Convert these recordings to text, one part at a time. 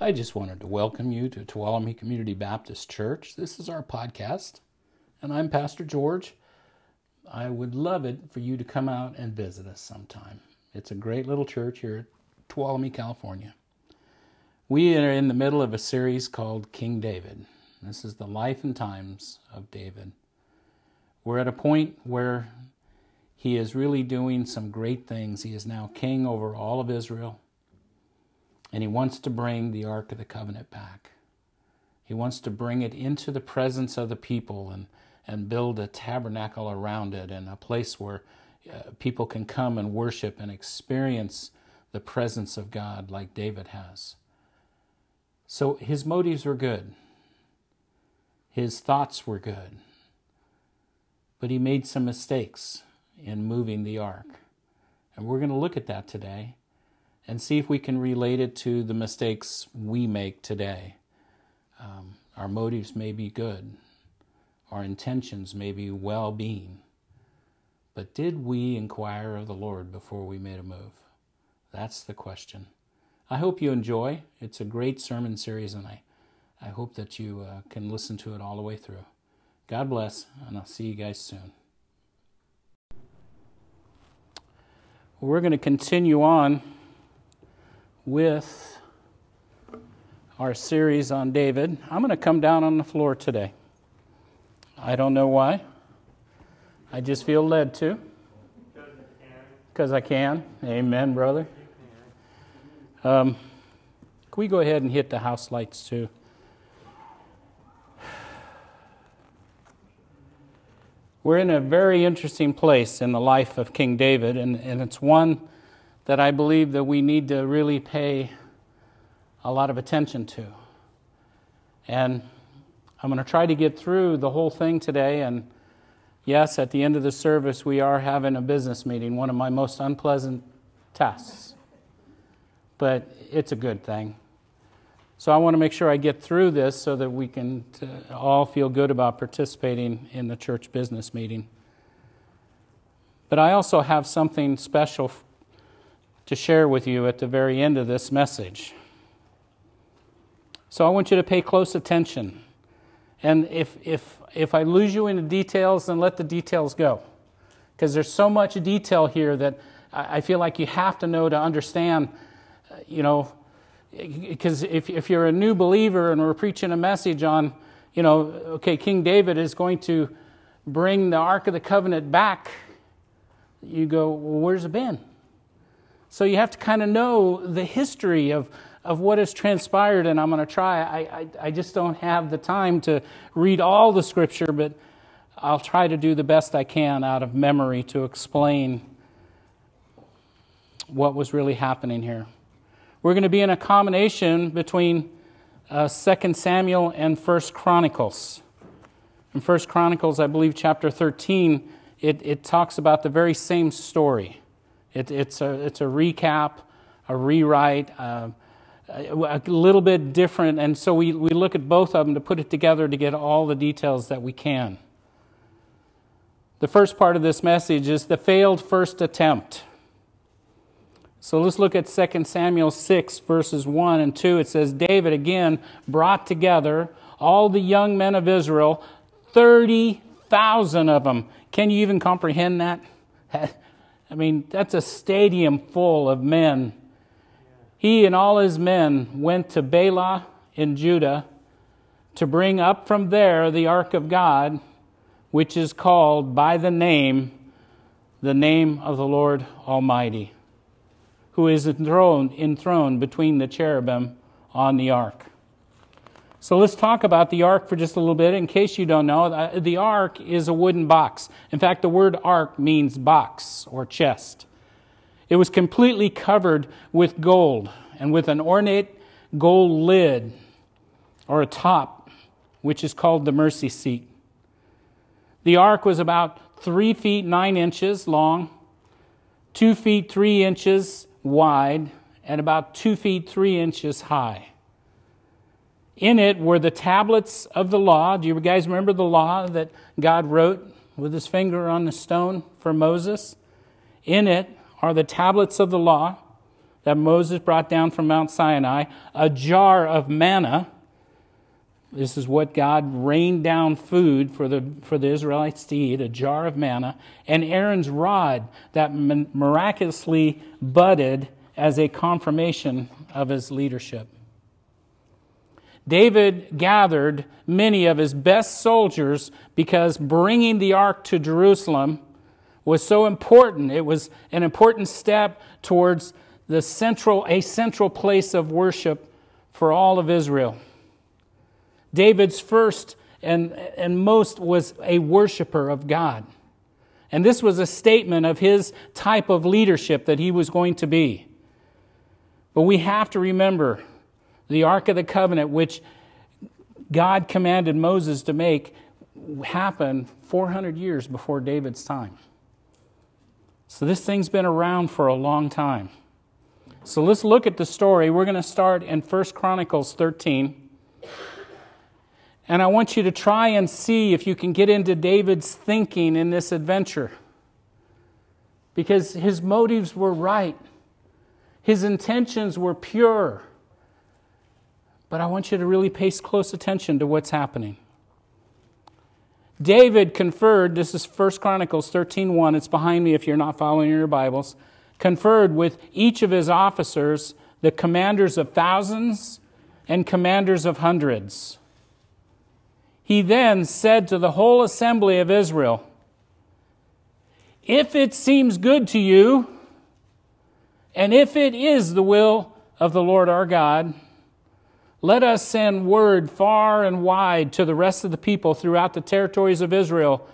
I just wanted to welcome you to Tuolumne Community Baptist Church. This is our podcast, and I'm Pastor George. I would love it for you to come out and visit us sometime. It's a great little church here at Tuolumne, California. We are in the middle of a series called King David. This is the life and times of David. We're at a point where he is really doing some great things. He is now king over all of Israel and he wants to bring the Ark of the Covenant back. He wants to bring it into the presence of the people and, and build a tabernacle around it and a place where uh, people can come and worship and experience the presence of God like David has. So his motives were good, his thoughts were good, but he made some mistakes in moving the ark. And we're going to look at that today and see if we can relate it to the mistakes we make today. Um, our motives may be good, our intentions may be well being, but did we inquire of the Lord before we made a move? That's the question. I hope you enjoy. It's a great sermon series, and I, I hope that you uh, can listen to it all the way through. God bless, and I'll see you guys soon. We're going to continue on with our series on David. I'm going to come down on the floor today. I don't know why. I just feel led to. Because I can. Amen, brother. Um, can we go ahead and hit the house lights too? We're in a very interesting place in the life of King David, and, and it's one that I believe that we need to really pay a lot of attention to. And I'm going to try to get through the whole thing today. And yes, at the end of the service, we are having a business meeting, one of my most unpleasant tasks. But it's a good thing. So I want to make sure I get through this so that we can uh, all feel good about participating in the church business meeting. But I also have something special to share with you at the very end of this message. So I want you to pay close attention. And if, if, if I lose you in the details, then let the details go. Because there's so much detail here that I feel like you have to know to understand, you know, because if, if you're a new believer and we're preaching a message on, you know, okay, King David is going to bring the Ark of the Covenant back, you go, well, where's it been? So you have to kind of know the history of, of what has transpired, and I'm going to try. I, I, I just don't have the time to read all the scripture, but I'll try to do the best I can out of memory to explain what was really happening here. We're going to be in a combination between uh, 2 Samuel and 1 Chronicles. In 1 Chronicles, I believe, chapter 13, it, it talks about the very same story. It, it's, a, it's a recap, a rewrite, uh, a little bit different. And so we, we look at both of them to put it together to get all the details that we can. The first part of this message is the failed first attempt. So let's look at 2 Samuel 6, verses 1 and 2. It says, David again brought together all the young men of Israel, 30,000 of them. Can you even comprehend that? I mean, that's a stadium full of men. He and all his men went to Baalah in Judah to bring up from there the ark of God, which is called by the name, the name of the Lord Almighty, who is enthroned, enthroned between the cherubim on the ark. So let's talk about the ark for just a little bit. In case you don't know, uh, the ark is a wooden box. In fact, the word ark means box or chest. It was completely covered with gold and with an ornate gold lid or a top, which is called the mercy seat. The ark was about three feet nine inches long, two feet three inches wide, and about two feet three inches high. In it were the tablets of the law. Do you guys remember the law that God wrote with his finger on the stone for Moses? In it are the tablets of the law, that Moses brought down from Mount Sinai, a jar of manna. This is what God rained down food for the, for the Israelites to eat, a jar of manna, and Aaron's rod that miraculously budded as a confirmation of his leadership. David gathered many of his best soldiers because bringing the ark to Jerusalem was so important. It was an important step towards the central, a central place of worship for all of Israel. David's first and, and most was a worshiper of God. And this was a statement of his type of leadership that he was going to be. But we have to remember the Ark of the Covenant, which God commanded Moses to make, happened 400 years before David's time. So this thing's been around for a long time. So let's look at the story. We're going to start in 1 Chronicles 13. And I want you to try and see if you can get into David's thinking in this adventure. Because his motives were right, his intentions were pure. But I want you to really pay close attention to what's happening. David conferred, this is 1 Chronicles 13:1, it's behind me if you're not following your Bibles, conferred with each of his officers, the commanders of thousands and commanders of hundreds. He then said to the whole assembly of Israel, If it seems good to you, and if it is the will of the Lord our God, let us send word far and wide to the rest of the people throughout the territories of Israel,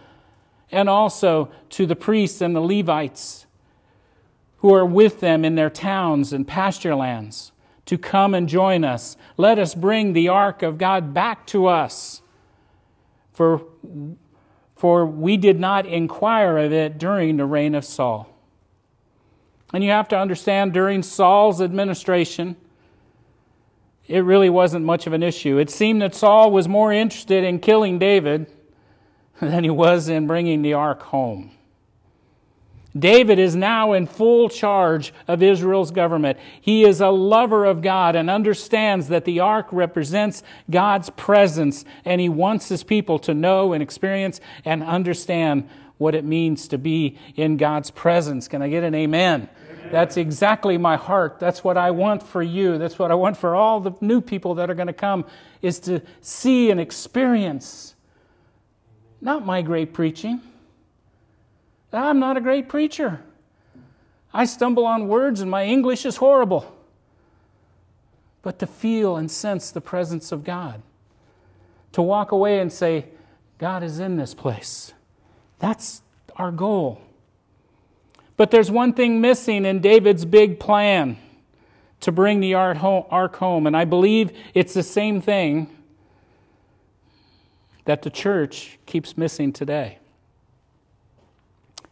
and also to the priests and the Levites who are with them in their towns and pasture lands to come and join us. Let us bring the ark of God back to us for, for we did not inquire of it during the reign of Saul. And you have to understand, during Saul's administration, it really wasn't much of an issue. It seemed that Saul was more interested in killing David than he was in bringing the ark home. David is now in full charge of Israel's government. He is a lover of God and understands that the ark represents God's presence, and he wants his people to know and experience and understand what it means to be in God's presence. Can I get an amen? That's exactly my heart. That's what I want for you. That's what I want for all the new people that are going to come is to see and experience not my great preaching I'm not a great preacher. I stumble on words and my English is horrible. But to feel and sense the presence of God, to walk away and say, God is in this place. That's our goal. But there's one thing missing in David's big plan to bring the ark home, and I believe it's the same thing that the church keeps missing today.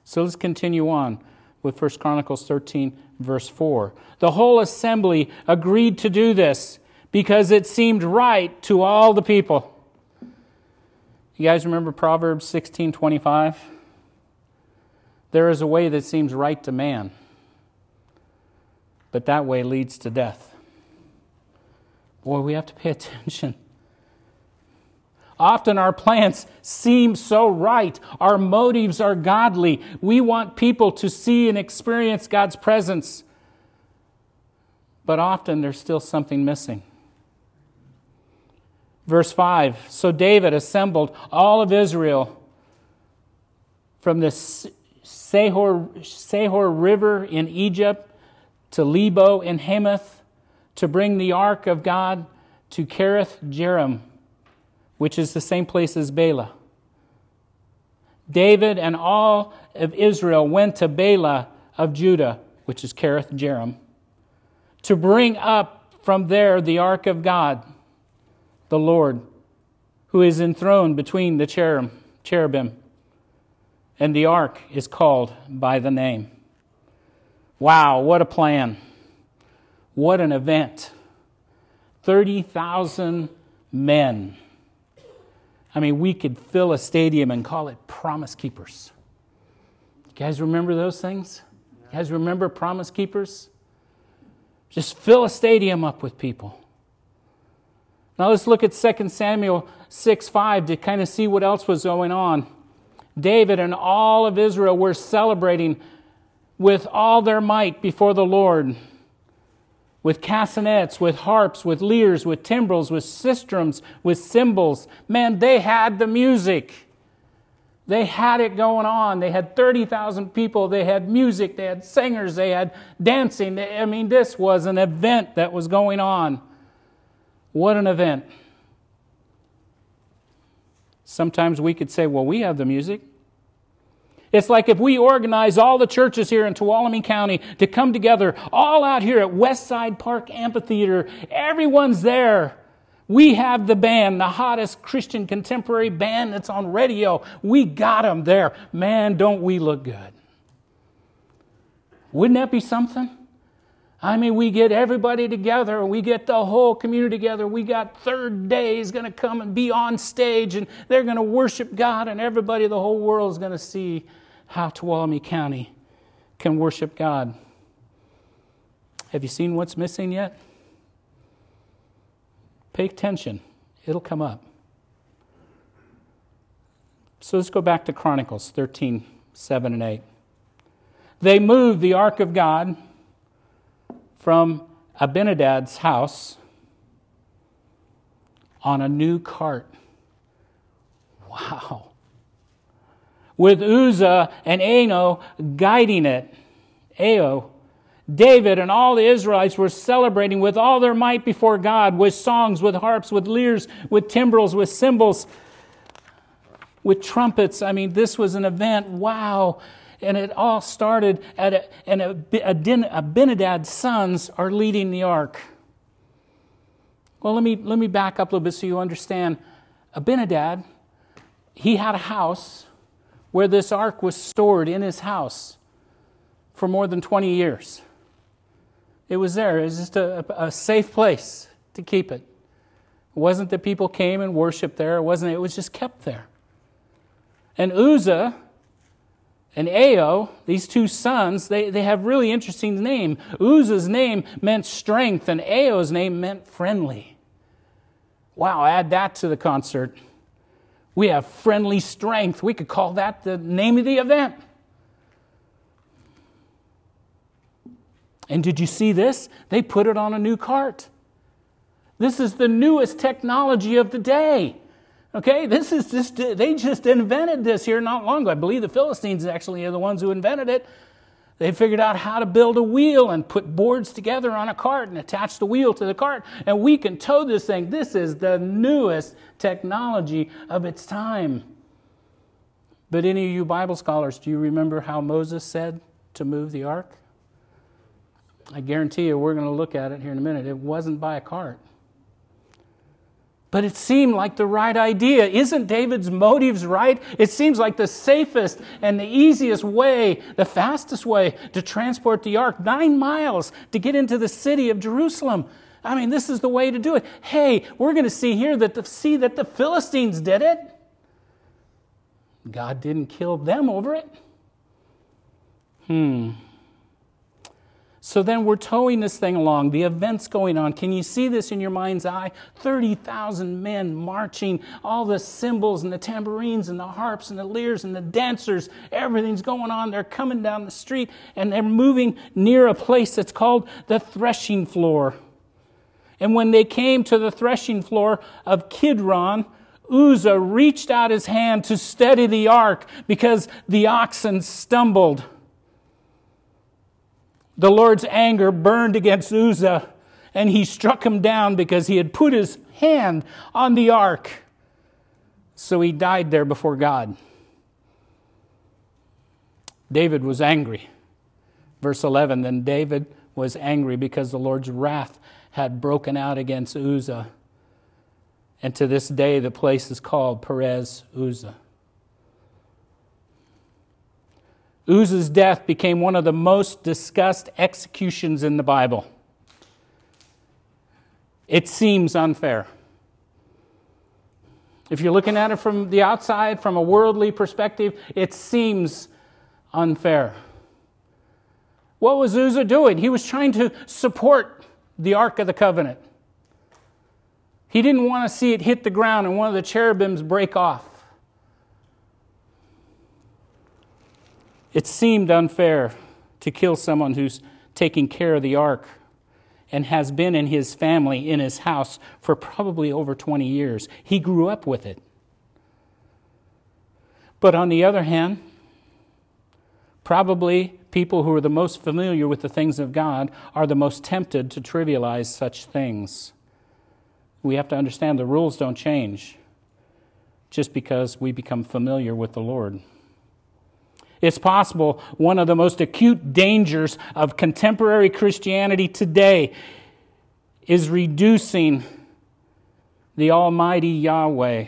So let's continue on with 1 Chronicles 13, verse 4. The whole assembly agreed to do this because it seemed right to all the people. You guys remember Proverbs 16 25? There is a way that seems right to man, but that way leads to death. Boy, we have to pay attention Often our plans seem so right. Our motives are godly. We want people to see and experience God's presence. But often there's still something missing. Verse 5 So David assembled all of Israel from the Sehor, Sehor River in Egypt to Lebo in Hamath to bring the ark of God to Kiriath Jearim, which is the same place as Baalah. David and all of Israel went to Baalah of Judah, which is Kiriath Jearim, to bring up from there the ark of God, the Lord, who is enthroned between the cherubim, and the ark is called by the name. Wow, what a plan! What an event! 30,000 men I mean, we could fill a stadium and call it Promise Keepers. You guys remember those things? You guys remember Promise Keepers? Just fill a stadium up with people. Now let's look at 2 Samuel 6 5 to kind of see what else was going on. David and all of Israel were celebrating with all their might before the Lord with castanets, with harps, with lyres, with timbrels, with sistrums, with cymbals. Man, they had the music. They had it going on. They had 30,000 people. They had music. They had singers. They had dancing. I mean, this was an event that was going on. What an event. Sometimes we could say, well, we have the music. It's like if we organize all the churches here in Tuolumne County to come together, all out here at Westside Park Amphitheater, everyone's there. We have the band, the hottest Christian contemporary band that's on radio. We got them there. Man, don't we look good? Wouldn't that be something? I mean, we get everybody together, we get the whole community together. We got Third Day is going to come and be on stage, and they're going to worship God, and everybody, the whole world is going to see how Tuolumne County can worship God. Have you seen what's missing yet? Pay attention, it'll come up. So let's go back to Chronicles 13 7 and 8. They moved the ark of God from Abinadab's house on a new cart. Wow. With Uzzah and Ahio guiding it. Ahio. David and all the Israelites were celebrating with all their might before God, with songs, with harps, with lyres, with timbrels, with cymbals, with trumpets. I mean, this was an event. Wow. And it all started at a, and Abinadab's sons are leading the ark. Well, let me, let me back up a little bit so you understand. Abinadab, he had a house where this ark was stored in his house for more than 20 years. It was there, it was just a, a safe place to keep it. It wasn't that people came and worshiped there, it wasn't, it was just kept there. And Uzzah, and Ahio, these two sons, they, they have really interesting name. Uzzah's name meant strength, and Ahio's name meant friendly. Wow, add that to the concert. We have friendly strength. We could call that the name of the event. And did you see this? They put it on a new cart. This is the newest technology of the day. Okay, this is just, they just invented this here not long ago. I believe the Philistines actually are the ones who invented it. They figured out how to build a wheel and put boards together on a cart and attach the wheel to the cart, and we can tow this thing. This is the newest technology of its time. But any of you Bible scholars, do you remember how Moses said to move the ark? I guarantee you, we're going to look at it here in a minute. It wasn't by a cart. But it seemed like the right idea. Isn't David's motives right? It seems like the safest and the easiest way, the fastest way to transport the ark, nine miles to get into the city of Jerusalem. I mean, this is the way to do it. Hey, we're going to see here that the, see that the Philistines did it. God didn't kill them over it. Hmm. So then we're towing this thing along, the event's going on. Can you see this in your mind's eye? 30,000 men marching, all the cymbals and the tambourines and the harps and the lyres and the dancers, everything's going on. They're coming down the street and they're moving near a place that's called the threshing floor. And when they came to the threshing floor of Kidron, Uzzah reached out his hand to steady the ark because the oxen stumbled the Lord's anger burned against Uzzah, and he struck him down because he had put his hand on the ark. So he died there before God. David was angry. Verse 11 Then David was angry because the Lord's wrath had broken out against Uzzah. And to this day, the place is called Perez Uzzah. Uzzah's death became one of the most discussed executions in the Bible. It seems unfair. If you're looking at it from the outside, from a worldly perspective, it seems unfair. What was Uzzah doing? He was trying to support the Ark of the Covenant. He didn't want to see it hit the ground and one of the cherubims break off. It seemed unfair to kill someone who's taking care of the ark and has been in his family, in his house, for probably over 20 years. He grew up with it. But on the other hand, probably people who are the most familiar with the things of God are the most tempted to trivialize such things. We have to understand the rules don't change just because we become familiar with the Lord. It's possible one of the most acute dangers of contemporary Christianity today is reducing the Almighty Yahweh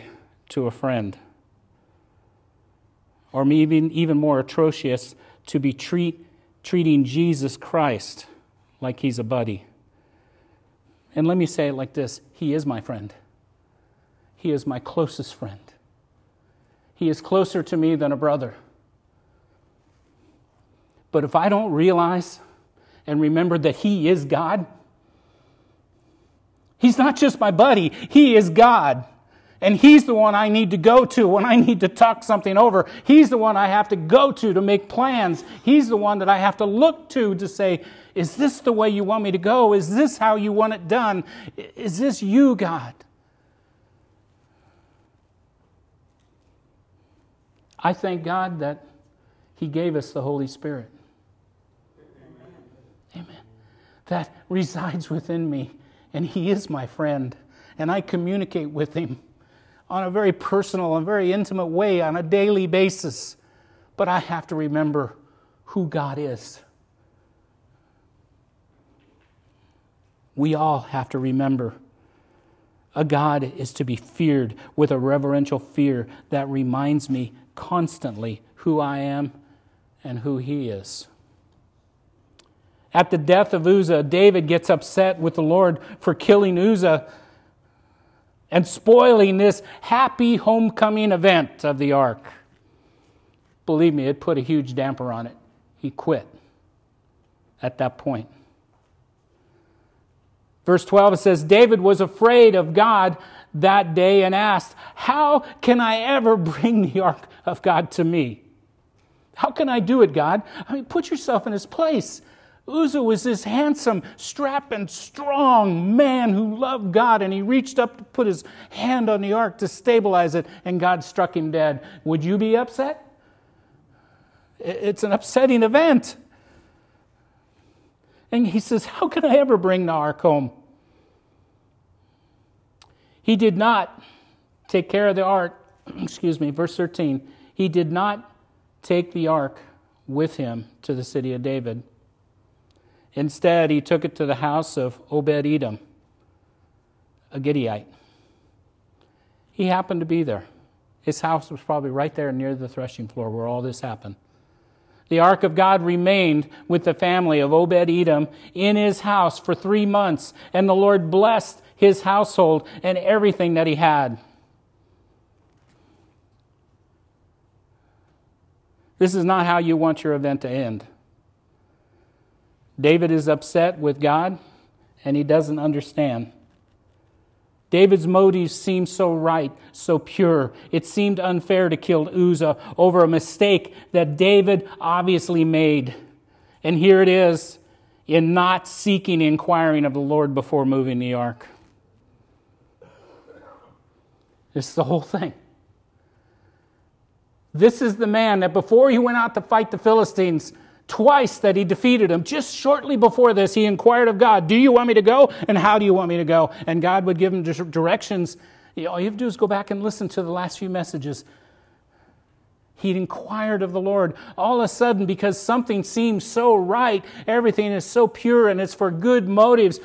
to a friend. Or even, even more atrocious, to be treat, treating Jesus Christ like he's a buddy. And let me say it like this He is my friend. He is my closest friend. He is closer to me than a brother. But if I don't realize and remember that He is God, He's not just my buddy, He is God. And He's the one I need to go to when I need to talk something over. He's the one I have to go to to make plans. He's the one that I have to look to to say, Is this the way you want me to go? Is this how you want it done? Is this you, God? I thank God that He gave us the Holy Spirit. Amen. That resides within me, and He is my friend, and I communicate with Him on a very personal and very intimate way on a daily basis. But I have to remember who God is. We all have to remember a God is to be feared with a reverential fear that reminds me constantly who I am and who He is. At the death of Uzzah, David gets upset with the Lord for killing Uzzah and spoiling this happy homecoming event of the ark. Believe me, it put a huge damper on it. He quit at that point. Verse 12 it says, David was afraid of God that day and asked, How can I ever bring the ark of God to me? How can I do it, God? I mean, put yourself in his place. Uzzah was this handsome, strapping, strong man who loved God, and he reached up to put his hand on the ark to stabilize it, and God struck him dead. Would you be upset? It's an upsetting event. And he says, How can I ever bring the ark home? He did not take care of the ark. Excuse me, verse 13. He did not take the ark with him to the city of David Instead, he took it to the house of Obed Edom, a Gittite. He happened to be there. His house was probably right there near the threshing floor where all this happened. The ark of God remained with the family of Obed Edom in his house for three months, and the Lord blessed his household and everything that he had. This is not how you want your event to end. David is upset with God and he doesn't understand. David's motives seem so right, so pure. It seemed unfair to kill Uzzah over a mistake that David obviously made. And here it is in not seeking inquiring of the Lord before moving the ark. Is the whole thing. This is the man that before he went out to fight the Philistines, twice that he defeated him. Just shortly before this, he inquired of God, Do you want me to go? And how do you want me to go? And God would give him directions. All you have to do is go back and listen to the last few messages. He'd inquired of the Lord. All of a sudden, because something seems so right, everything is so pure and it's for good motives.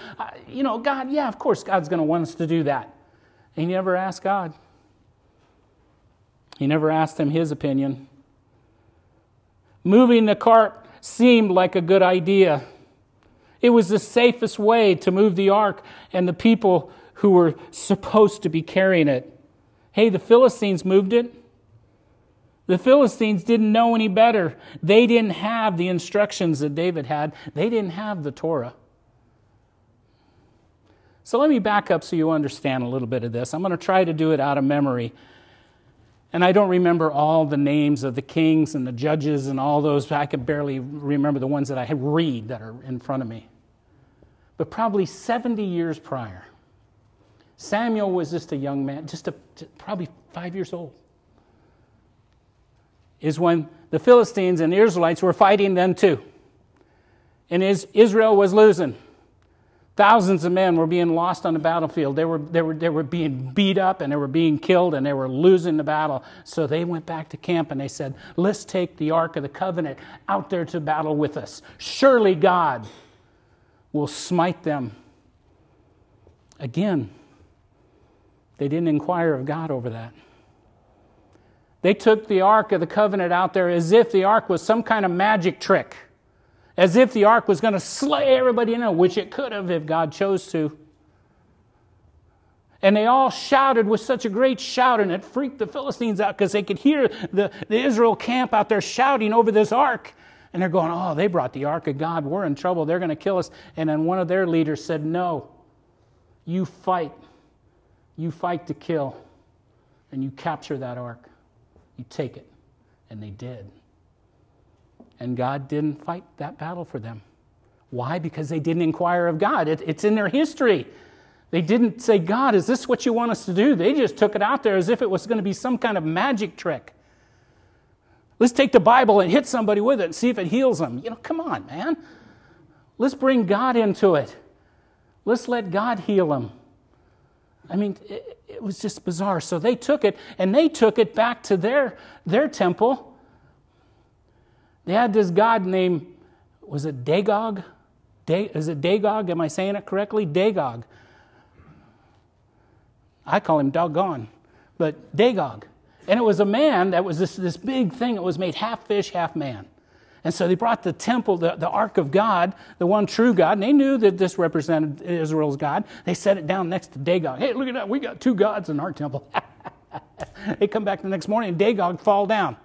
You know, God, yeah, of course, God's going to want us to do that. And he never asked God. He never asked him his opinion. Moving the cart seemed like a good idea. It was the safest way to move the ark and the people who were supposed to be carrying it. Hey, the Philistines moved it. The Philistines didn't know any better. They didn't have the instructions that David had, they didn't have the Torah. So let me back up so you understand a little bit of this. I'm going to try to do it out of memory. And I don't remember all the names of the kings and the judges and all those. I can barely remember the ones that I read that are in front of me. But probably 70 years prior, Samuel was just a young man, just, a, probably five years old, is when the Philistines and the Israelites were fighting them too. And Israel was losing. Thousands of men were being lost on the battlefield. They were, they, were, they were being beat up and they were being killed and they were losing the battle. So they went back to camp and they said, Let's take the Ark of the Covenant out there to battle with us. Surely God will smite them. Again, they didn't inquire of God over that. They took the Ark of the Covenant out there as if the Ark was some kind of magic trick as if the ark was going to slay everybody in it, which it could have if God chose to. And they all shouted with such a great shout, and it freaked the Philistines out because they could hear the, the Israel camp out there shouting over this ark. And they're going, Oh, they brought the ark of God. We're in trouble. They're going to kill us. And then one of their leaders said, No, you fight. You fight to kill. And you capture that ark. You take it. And they did. And God didn't fight that battle for them. Why? Because they didn't inquire of God. It, it's in their history. They didn't say, God, is this what you want us to do? They just took it out there as if it was going to be some kind of magic trick. Let's take the Bible and hit somebody with it and see if it heals them. You know, come on, man. Let's bring God into it. Let's let God heal them. I mean, it, it was just bizarre. So they took it and they took it back to their, their temple they had this god named, was it Dagog? is it Dagog? Am I saying it correctly? Dagog. I call him doggone, but Dagog. And it was a man that was this, this big thing that was made half fish, half man. And so they brought the temple, the, the ark of God, the one true God, and they knew that this represented Israel's God. They set it down next to Dagog. Hey, look at that. We got two gods in our temple. they come back the next morning and Dagog fall down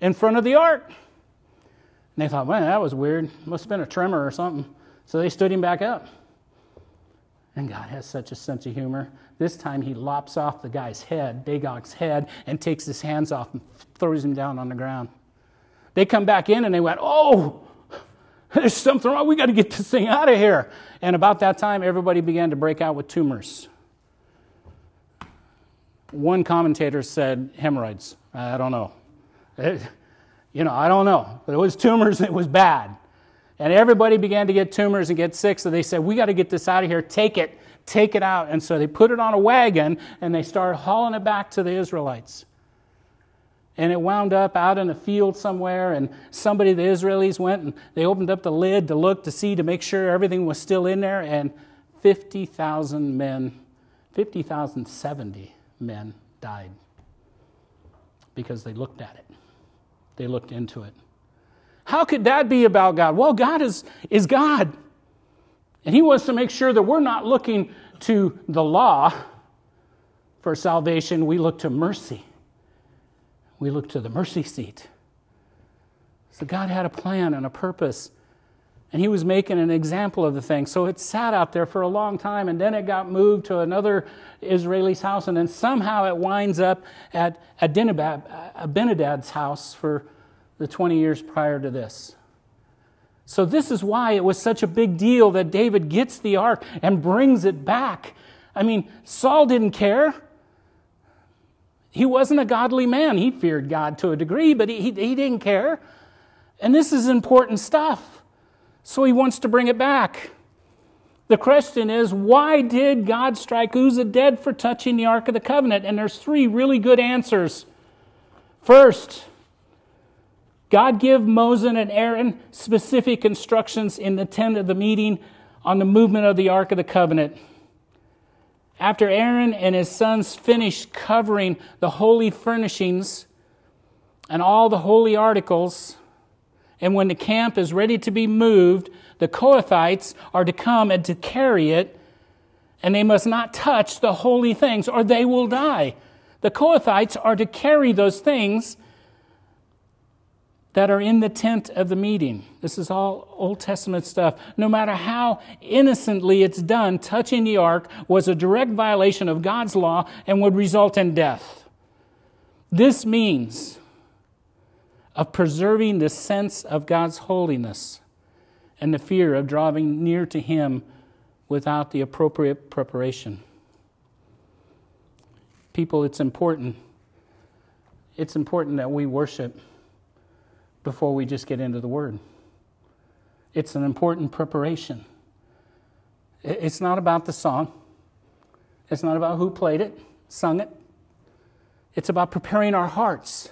in front of the ark. And they thought, man, that was weird. Must have been a tremor or something. So they stood him back up. And God has such a sense of humor. This time he lops off the guy's head, Dagog's head, and takes his hands off and throws him down on the ground. They come back in and they went, oh, there's something wrong. We got to get this thing out of here. And about that time, everybody began to break out with tumors. One commentator said hemorrhoids. I don't know. It, you know, I don't know. But it was tumors it was bad. And everybody began to get tumors and get sick. So they said, We got to get this out of here. Take it. Take it out. And so they put it on a wagon and they started hauling it back to the Israelites. And it wound up out in a field somewhere. And somebody, the Israelis, went and they opened up the lid to look to see to make sure everything was still in there. And 50,000 men, 50,070 men died because they looked at it. They looked into it. How could that be about God? Well, God is, is God. And He wants to make sure that we're not looking to the law for salvation. We look to mercy. We look to the mercy seat. So God had a plan and a purpose. And he was making an example of the thing. So it sat out there for a long time, and then it got moved to another Israeli's house, and then somehow it winds up at Abinadab's house for the 20 years prior to this. So, this is why it was such a big deal that David gets the ark and brings it back. I mean, Saul didn't care. He wasn't a godly man. He feared God to a degree, but he, he, he didn't care. And this is important stuff. So he wants to bring it back. The question is, why did God strike Uzzah dead for touching the Ark of the Covenant? And there's three really good answers. First, God gave Moses and Aaron specific instructions in the tent of the meeting on the movement of the Ark of the Covenant. After Aaron and his sons finished covering the holy furnishings and all the holy articles, and when the camp is ready to be moved, the Kohathites are to come and to carry it, and they must not touch the holy things, or they will die. The Kohathites are to carry those things that are in the tent of the meeting. This is all Old Testament stuff. No matter how innocently it's done, touching the ark was a direct violation of God's law and would result in death. This means of preserving the sense of God's holiness and the fear of drawing near to Him without the appropriate preparation. People, it's important. It's important that we worship before we just get into the Word. It's an important preparation. It's not about the song, it's not about who played it, sung it. It's about preparing our hearts.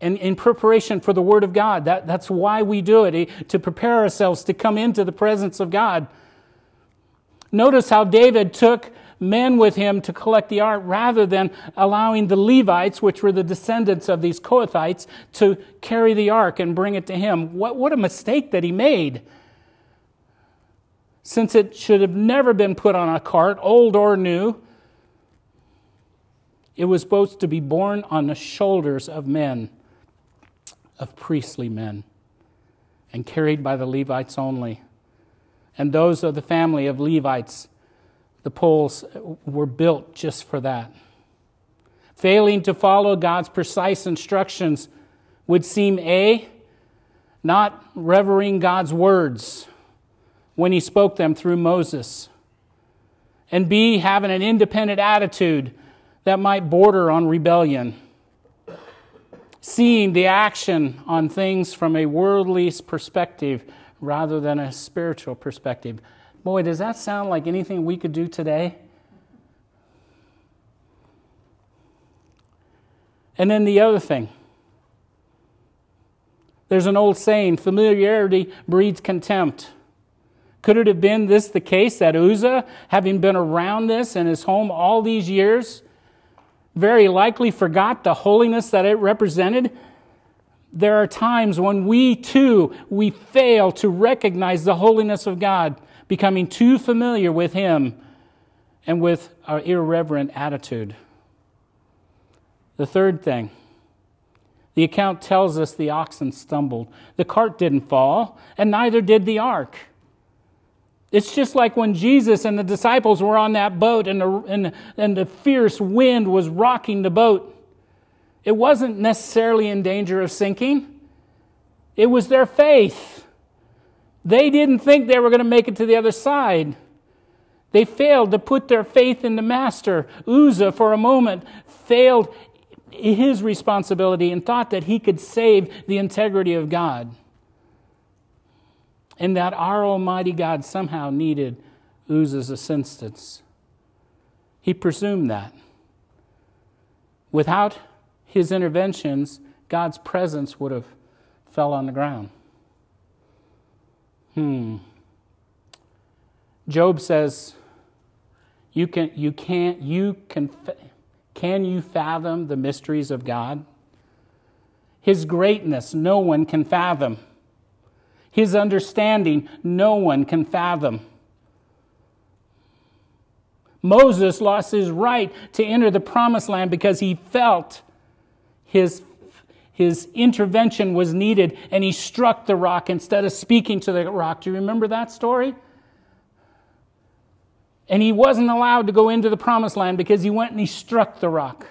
And in preparation for the Word of God, that, that's why we do it, eh, to prepare ourselves to come into the presence of God. Notice how David took men with him to collect the ark rather than allowing the Levites, which were the descendants of these Kohathites, to carry the ark and bring it to him. What, what a mistake that he made. Since it should have never been put on a cart, old or new, it was supposed to be borne on the shoulders of men, of priestly men, and carried by the Levites only. And those of the family of Levites the poles were built just for that. Failing to follow God's precise instructions would seem A, not revering God's words when he spoke them through Moses, and B, having an independent attitude that might border on rebellion. Seeing the action on things from a worldly perspective rather than a spiritual perspective. Boy, does that sound like anything we could do today? And then the other thing there's an old saying familiarity breeds contempt. Could it have been this the case that Uzzah, having been around this in his home all these years, very likely forgot the holiness that it represented? There are times when we too we fail to recognize the holiness of God becoming too familiar with Him and with our irreverent attitude. The third thing, the account tells us the oxen stumbled. The cart didn't fall, and neither did the ark. It's just like when Jesus and the disciples were on that boat and the, and, and the fierce wind was rocking the boat. It wasn't necessarily in danger of sinking, it was their faith. They didn't think they were going to make it to the other side. They failed to put their faith in the master. Uzzah, for a moment, failed his responsibility and thought that he could save the integrity of God. And that our Almighty God somehow needed Uzzah's assistance. He presumed that. Without his interventions, God's presence would have fell on the ground. Hmm. Job says, you can, you can't, you can, can you fathom the mysteries of God? His greatness, no one can fathom. His understanding, no one can fathom. Moses lost his right to enter the promised land because he felt his his intervention was needed and he struck the rock instead of speaking to the rock. Do you remember that story? And he wasn't allowed to go into the promised land because he went and he struck the rock.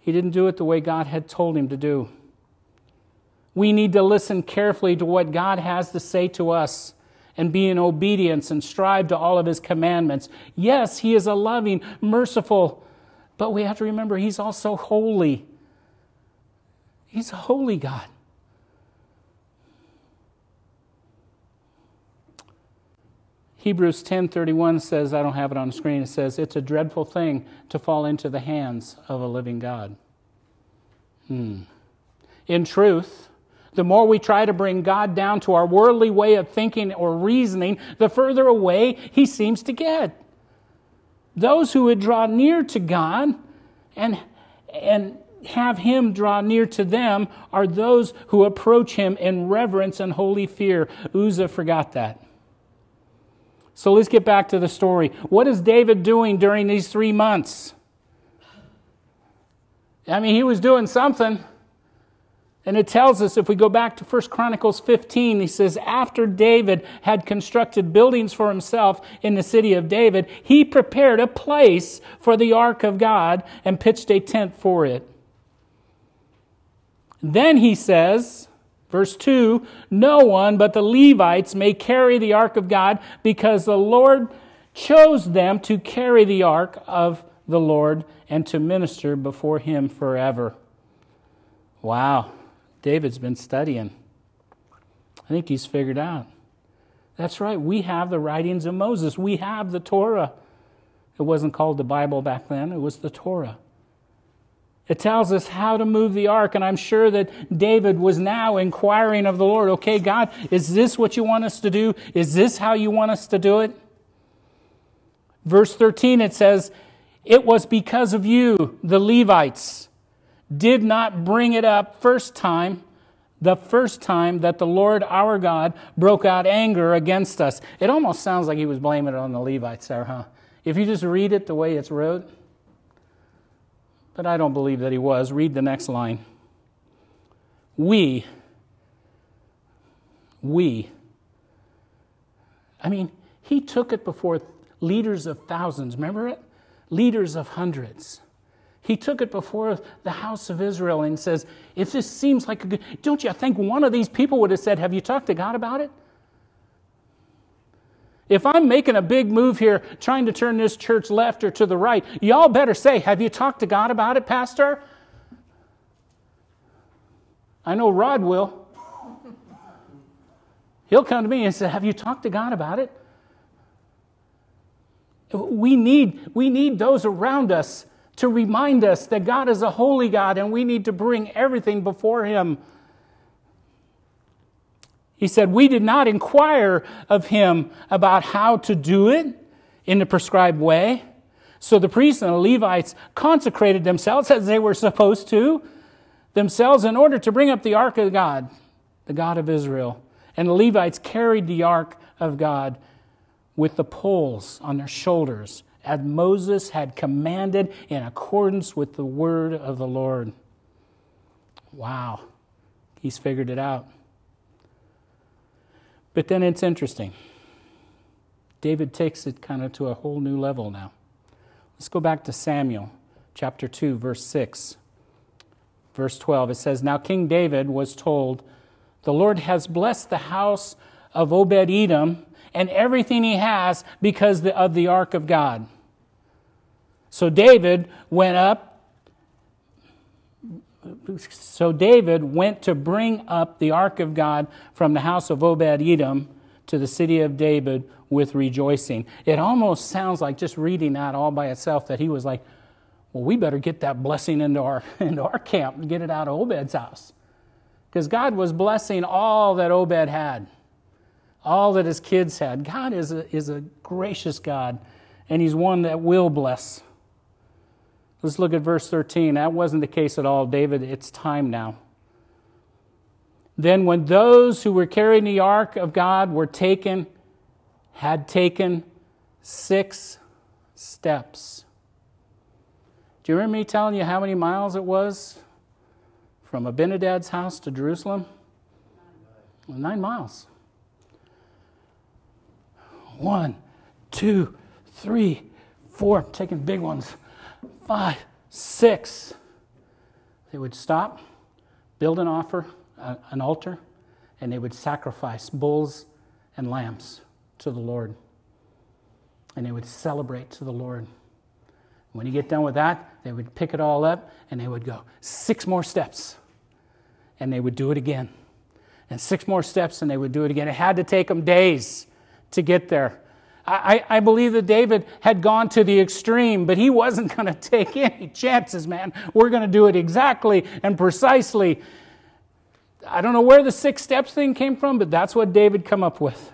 He didn't do it the way God had told him to do. We need to listen carefully to what God has to say to us and be in obedience and strive to all of his commandments. Yes, he is a loving, merciful, but we have to remember he's also holy. He's a holy God. Hebrews 10:31 says, I don't have it on the screen. It says, "It's a dreadful thing to fall into the hands of a living God." Hmm. In truth, the more we try to bring God down to our worldly way of thinking or reasoning, the further away he seems to get. Those who would draw near to God and and have him draw near to them are those who approach him in reverence and holy fear. Uzzah forgot that. So let's get back to the story. What is David doing during these three months? I mean, he was doing something. And it tells us, if we go back to 1 Chronicles 15, he says, After David had constructed buildings for himself in the city of David, he prepared a place for the ark of God and pitched a tent for it. Then he says, verse 2 No one but the Levites may carry the ark of God because the Lord chose them to carry the ark of the Lord and to minister before him forever. Wow. David's been studying. I think he's figured out. That's right, we have the writings of Moses, we have the Torah. It wasn't called the Bible back then, it was the Torah. It tells us how to move the ark, and I'm sure that David was now inquiring of the Lord, okay, God, is this what you want us to do? Is this how you want us to do it? Verse 13, it says, It was because of you, the Levites, did not bring it up first time, the first time that the Lord our God broke out anger against us. It almost sounds like he was blaming it on the Levites there, huh? If you just read it the way it's wrote. But I don't believe that he was. Read the next line. We, we, I mean, he took it before leaders of thousands. Remember it? Leaders of hundreds. He took it before the house of Israel and says, If this seems like a good, don't you think one of these people would have said, Have you talked to God about it? If I'm making a big move here, trying to turn this church left or to the right, y'all better say, Have you talked to God about it, Pastor? I know Rod will. He'll come to me and say, Have you talked to God about it? We need, we need those around us to remind us that God is a holy God and we need to bring everything before Him. He said, We did not inquire of Him about how to do it in the prescribed way. So the priests and the Levites consecrated themselves as they were supposed to, themselves in order to bring up the ark of God, the God of Israel. And the Levites carried the ark of God with the poles on their shoulders as Moses had commanded in accordance with the word of the Lord. Wow, he's figured it out. But then it's interesting. David takes it kind of to a whole new level now. Let's go back to Samuel chapter 2, verse 6. Verse 12, it says, Now King David was told, The Lord has blessed the house of Obed Edom and everything he has because of the ark of God. So David went up. So David went to bring up the ark of God from the house of Obed Edom to the city of David with rejoicing. It almost sounds like just reading that all by itself that he was like, well, we better get that blessing into our, into our camp and get it out of Obed's house. Because God was blessing all that Obed had all that his kids had. God is a, is a gracious God, and he's one that will bless. Let's look at verse 13. That wasn't the case at all. David, it's time now. Then, when those who were carrying the ark of God were taken, had taken six steps. Do you remember me telling you how many miles it was from Abinadab's house to Jerusalem? Nine miles. One, two, three, four. I'm taking big ones. Five, six. They would stop, build an offer, uh, an altar, and they would sacrifice bulls and lambs to the Lord. And they would celebrate to the Lord. When you get done with that, they would pick it all up and they would go six more steps. And they would do it again. And six more steps and they would do it again. It had to take them days to get there. I, I believe that David had gone to the extreme, but he wasn't going to take any chances, man. We're going to do it exactly and precisely. I don't know where the six steps thing came from, but that's what David come up with.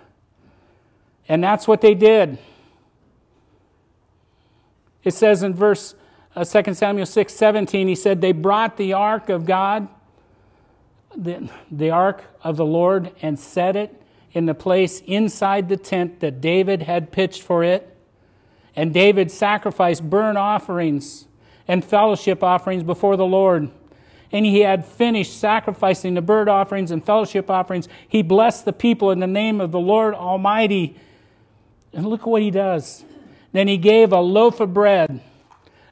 And that's what they did. It says in verse uh, 2 Samuel 6 17, he said, They brought the ark of God, the, the ark of the Lord, and set it in the place inside the tent that David had pitched for it. And David sacrificed burnt offerings and fellowship offerings before the Lord. And he had finished sacrificing the burnt offerings and fellowship offerings. He blessed the people in the name of the Lord Almighty. And look what he does. Then he gave a loaf of bread,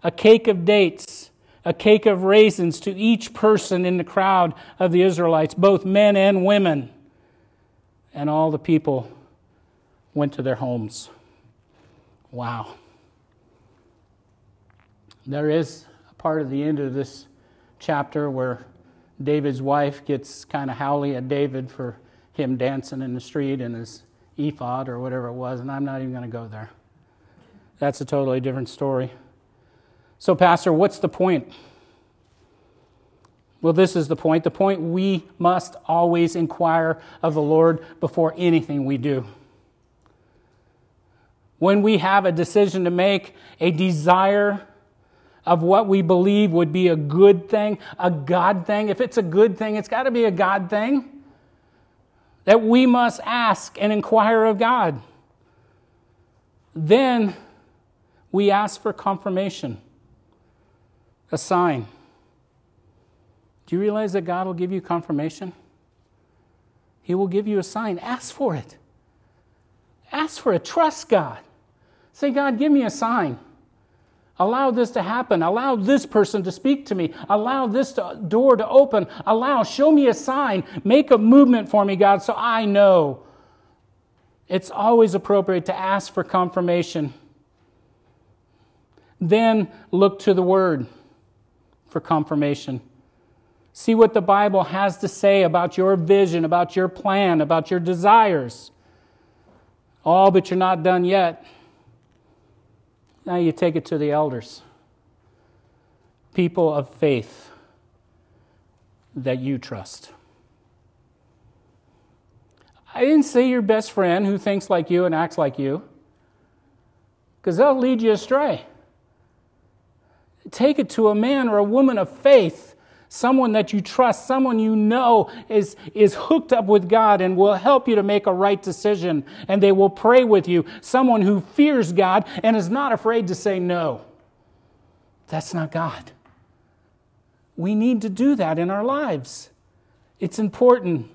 a cake of dates, a cake of raisins to each person in the crowd of the Israelites, both men and women. And all the people went to their homes. Wow. There is a part of the end of this chapter where David's wife gets kind of howly at David for him dancing in the street in his ephod or whatever it was, and I'm not even going to go there. That's a totally different story. So, Pastor, what's the point? Well, this is the point. The point we must always inquire of the Lord before anything we do. When we have a decision to make, a desire of what we believe would be a good thing, a God thing. If it's a good thing, it's got to be a God thing. That we must ask and inquire of God. Then we ask for confirmation, a sign. Do you realize that God will give you confirmation? He will give you a sign. Ask for it. Ask for it. Trust God. Say, God, give me a sign. Allow this to happen. Allow this person to speak to me. Allow this to, door to open. Allow, show me a sign. Make a movement for me, God, so I know. It's always appropriate to ask for confirmation. Then look to the Word for confirmation. See what the Bible has to say about your vision, about your plan, about your desires. All, but you're not done yet. Now you take it to the elders, people of faith that you trust. I didn't say your best friend who thinks like you and acts like you, because they'll lead you astray. Take it to a man or a woman of faith someone that you trust, someone you know is, is hooked up with God and will help you to make a right decision, and they will pray with you, someone who fears God and is not afraid to say no. That's not God. We need to do that in our lives. It's important.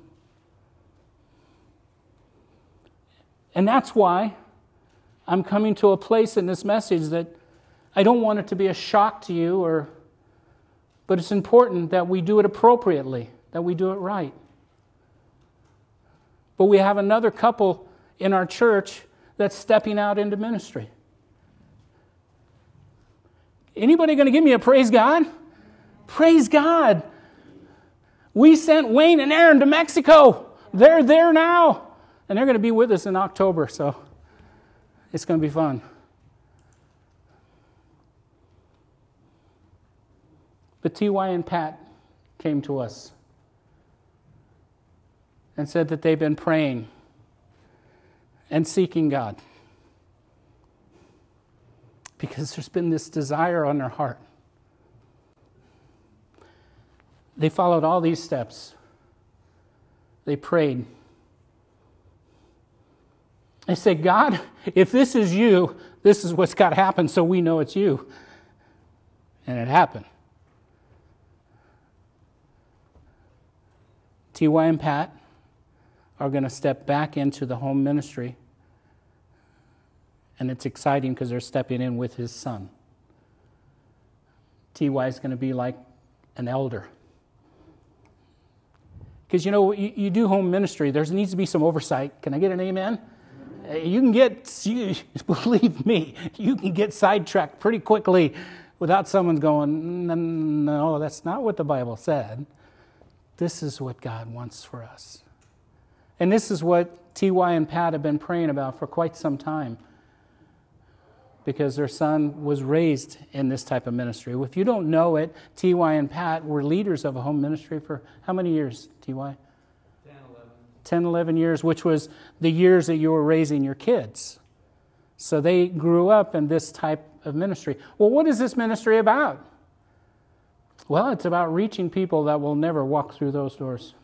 And that's why I'm coming to a place in this message that I don't want it to be a shock to you or but it's important that we do it appropriately, that we do it right. But we have another couple in our church that's stepping out into ministry. Anybody going to give me a praise God? Praise God. We sent Wayne and Aaron to Mexico. They're there now. And they're going to be with us in October, so it's going to be fun. But T.Y. and Pat came to us and said that they've been praying and seeking God because there's been this desire on their heart. They followed all these steps. They prayed. They said, God, if this is you, this is what's got to happen so we know it's you. And it happened. T.Y. and Pat are going to step back into the home ministry. And it's exciting because they're stepping in with his son. T.Y. is going to be like an elder. Because you know, you, you, do home ministry, there needs to be some oversight. Can I get an amen? Uh, you can get, you, believe me, you can get sidetracked pretty quickly without someone going, no, that's not what the Bible said. This is what God wants for us. And this is what T.Y. and Pat have been praying about for quite some time because their son was raised in this type of ministry. If you don't know it, T.Y. and Pat were leaders of a home ministry for how many years, T.Y.? 10, 11. 10, 11 years, which was the years that you were raising your kids. So they grew up in this type of ministry. Well, what is this ministry about? Well, it's about reaching people that will never walk through those doors.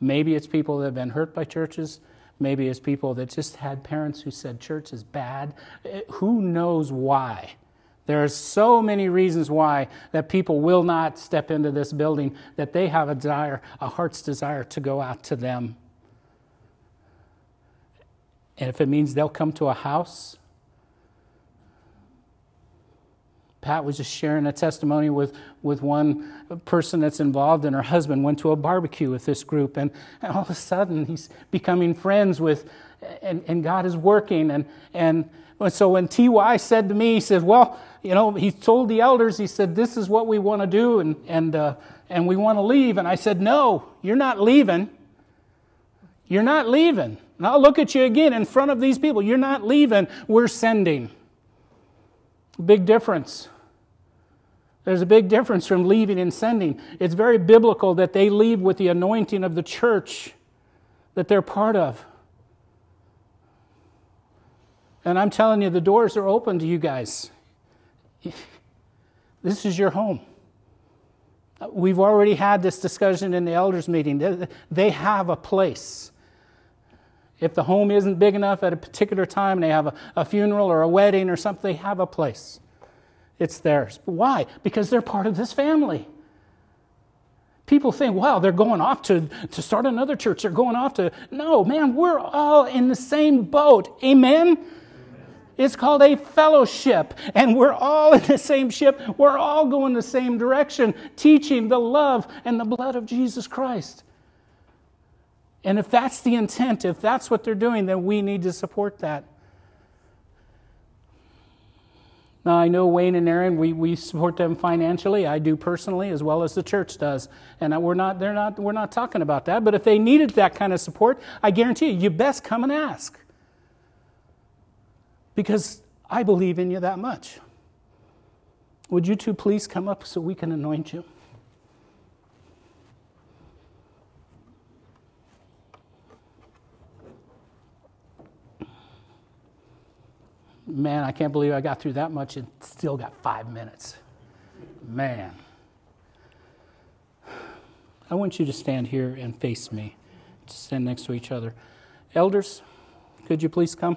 Maybe it's people that have been hurt by churches. Maybe it's people that just had parents who said church is bad. Eh, who knows why There are so many reasons why that people will not step into this building that they have a desire, a heart's desire to go out to them. And if it means they'll come to a house, Pat was just sharing a testimony with, with one person that's involved, and her husband went to a barbecue with this group, and, and all of a sudden he's becoming friends with, and, and God is working. And, and so when T.Y. said to me, he said, Well, you know, he told the elders, he said, This is what we want to do, and, and, uh, and we want to leave. And I said, No, you're not leaving. You're not leaving. And I'll look at you again in front of these people. You're not leaving, we're sending. Big difference. There's a big difference from leaving and sending. It's very biblical that they leave with the anointing of the church that they're part of. And I'm telling you, the doors are open to you guys. This is your home. We've already had this discussion in the elders' meeting. They have a place. If the home isn't big enough at a particular time and they have a, a funeral or a wedding or something, they have a place. It's theirs. Why? Because they're part of this family. People think, wow, they're going off to, to start another church. They're going off to. No, man, we're all in the same boat. Amen? Amen? It's called a fellowship, and we're all in the same ship. We're all going the same direction, teaching the love and the blood of Jesus Christ. And if that's the intent, if that's what they're doing, then we need to support that. Now, I know Wayne and Aaron, we, we support them financially. I do personally, as well as the church does. And we're not, they're not, we're not talking about that. But if they needed that kind of support, I guarantee you, you best come and ask. Because I believe in you that much. Would you two please come up so we can anoint you? Man, I can't believe I got through that much and still got five minutes. Man. I want you to stand here and face me, to stand next to each other. Elders, could you please come?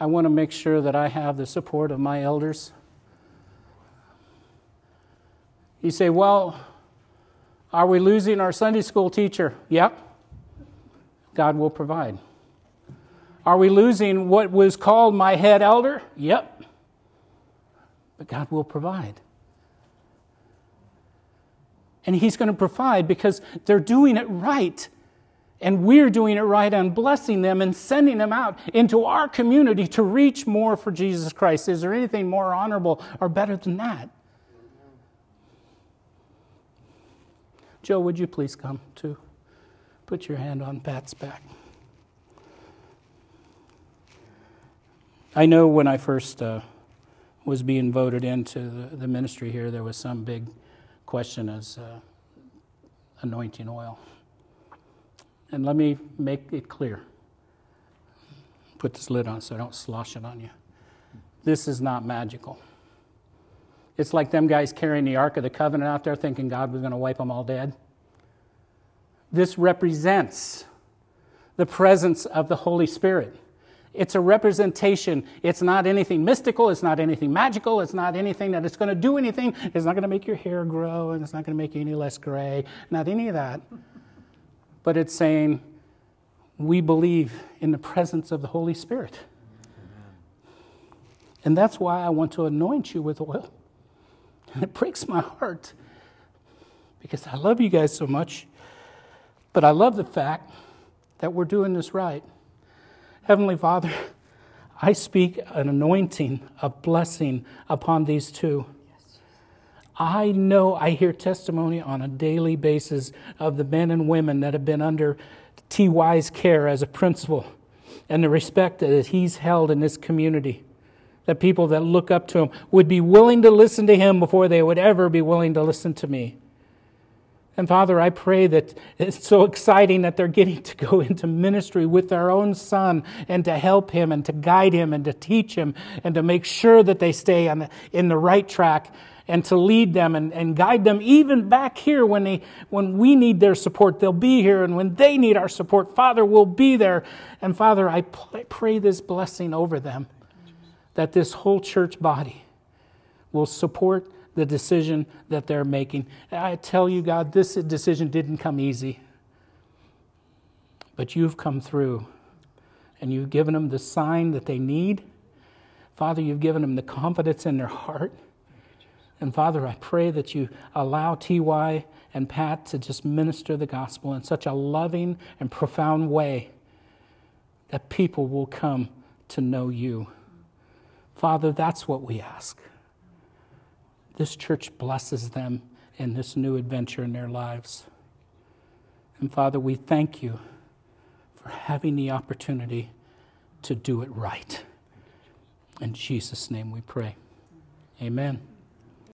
I want to make sure that I have the support of my elders. You say, well, are we losing our Sunday school teacher? Yep. God will provide. Are we losing what was called my head elder? Yep. But God will provide. And He's going to provide because they're doing it right. And we're doing it right and blessing them and sending them out into our community to reach more for Jesus Christ. Is there anything more honorable or better than that? Joe, would you please come to put your hand on Pat's back? I know when I first uh, was being voted into the, the, ministry here, there was some big question as uh, anointing oil. And let me make it clear. Put this lid on so I don't slosh it on you. This is not magical. It's like them guys carrying the Ark of the Covenant out there thinking God was going to wipe them all dead. This represents the presence of the Holy Spirit. It's a representation. It's not anything mystical. It's not anything magical. It's not anything that it's going to do anything. It's not going to make your hair grow and it's not going to make you any less gray. Not any of that. But it's saying we believe in the presence of the Holy Spirit. And that's why I want to anoint you with oil. And it breaks my heart because I love you guys so much. But I love the fact that we're doing this right. Heavenly Father, I speak an anointing, a blessing upon these two. I know I hear testimony on a daily basis of the men and women that have been under T.Y.'s care as a principal and the respect that he's held in this community. That people that look up to him would be willing to listen to him before they would ever be willing to listen to me. And Father, I pray that it's so exciting that they're getting to go into ministry with their own son and to help him and to guide him and to teach him and to make sure that they stay on the, in the right track and to lead them and, and guide them even back here when, they, when we need their support. They'll be here. And when they need our support, Father, we'll be there. And Father, I pray this blessing over them that this whole church body will support the decision that they're making. I tell you, God, this decision didn't come easy. But you've come through and you've given them the sign that they need. Father, you've given them the confidence in their heart. And Father, I pray that you allow TY and Pat to just minister the gospel in such a loving and profound way that people will come to know you. Father, that's what we ask. This church blesses them in this new adventure in their lives. And Father, we thank you for having the opportunity to do it right. In Jesus' name we pray. Amen.